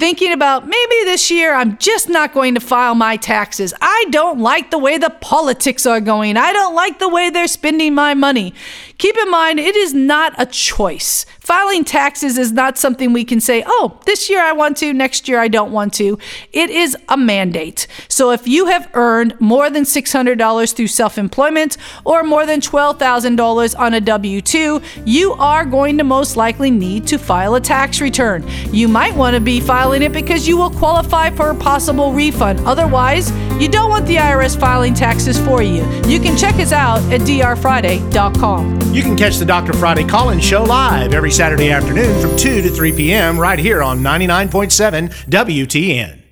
thinking about maybe this year I'm just not going to file my taxes. I don't like the way the politics are going. I don't like the way they're spending my money. Keep in mind, it is not a choice. Filing taxes is not something we can say, oh, this year I want to, next year I don't want to. It is a mandate. So if you have earned more than $600 through self employment or more than $12,000 on a W 2, you are going to most likely need to file a tax return. You might want to be filing it because you will qualify for a possible refund. Otherwise, you don't want the IRS filing taxes for you. You can check us out at drfriday.com. You can catch the Dr. Friday call in show live every Saturday afternoon from 2 to 3 p.m. right here on 99.7 WTN.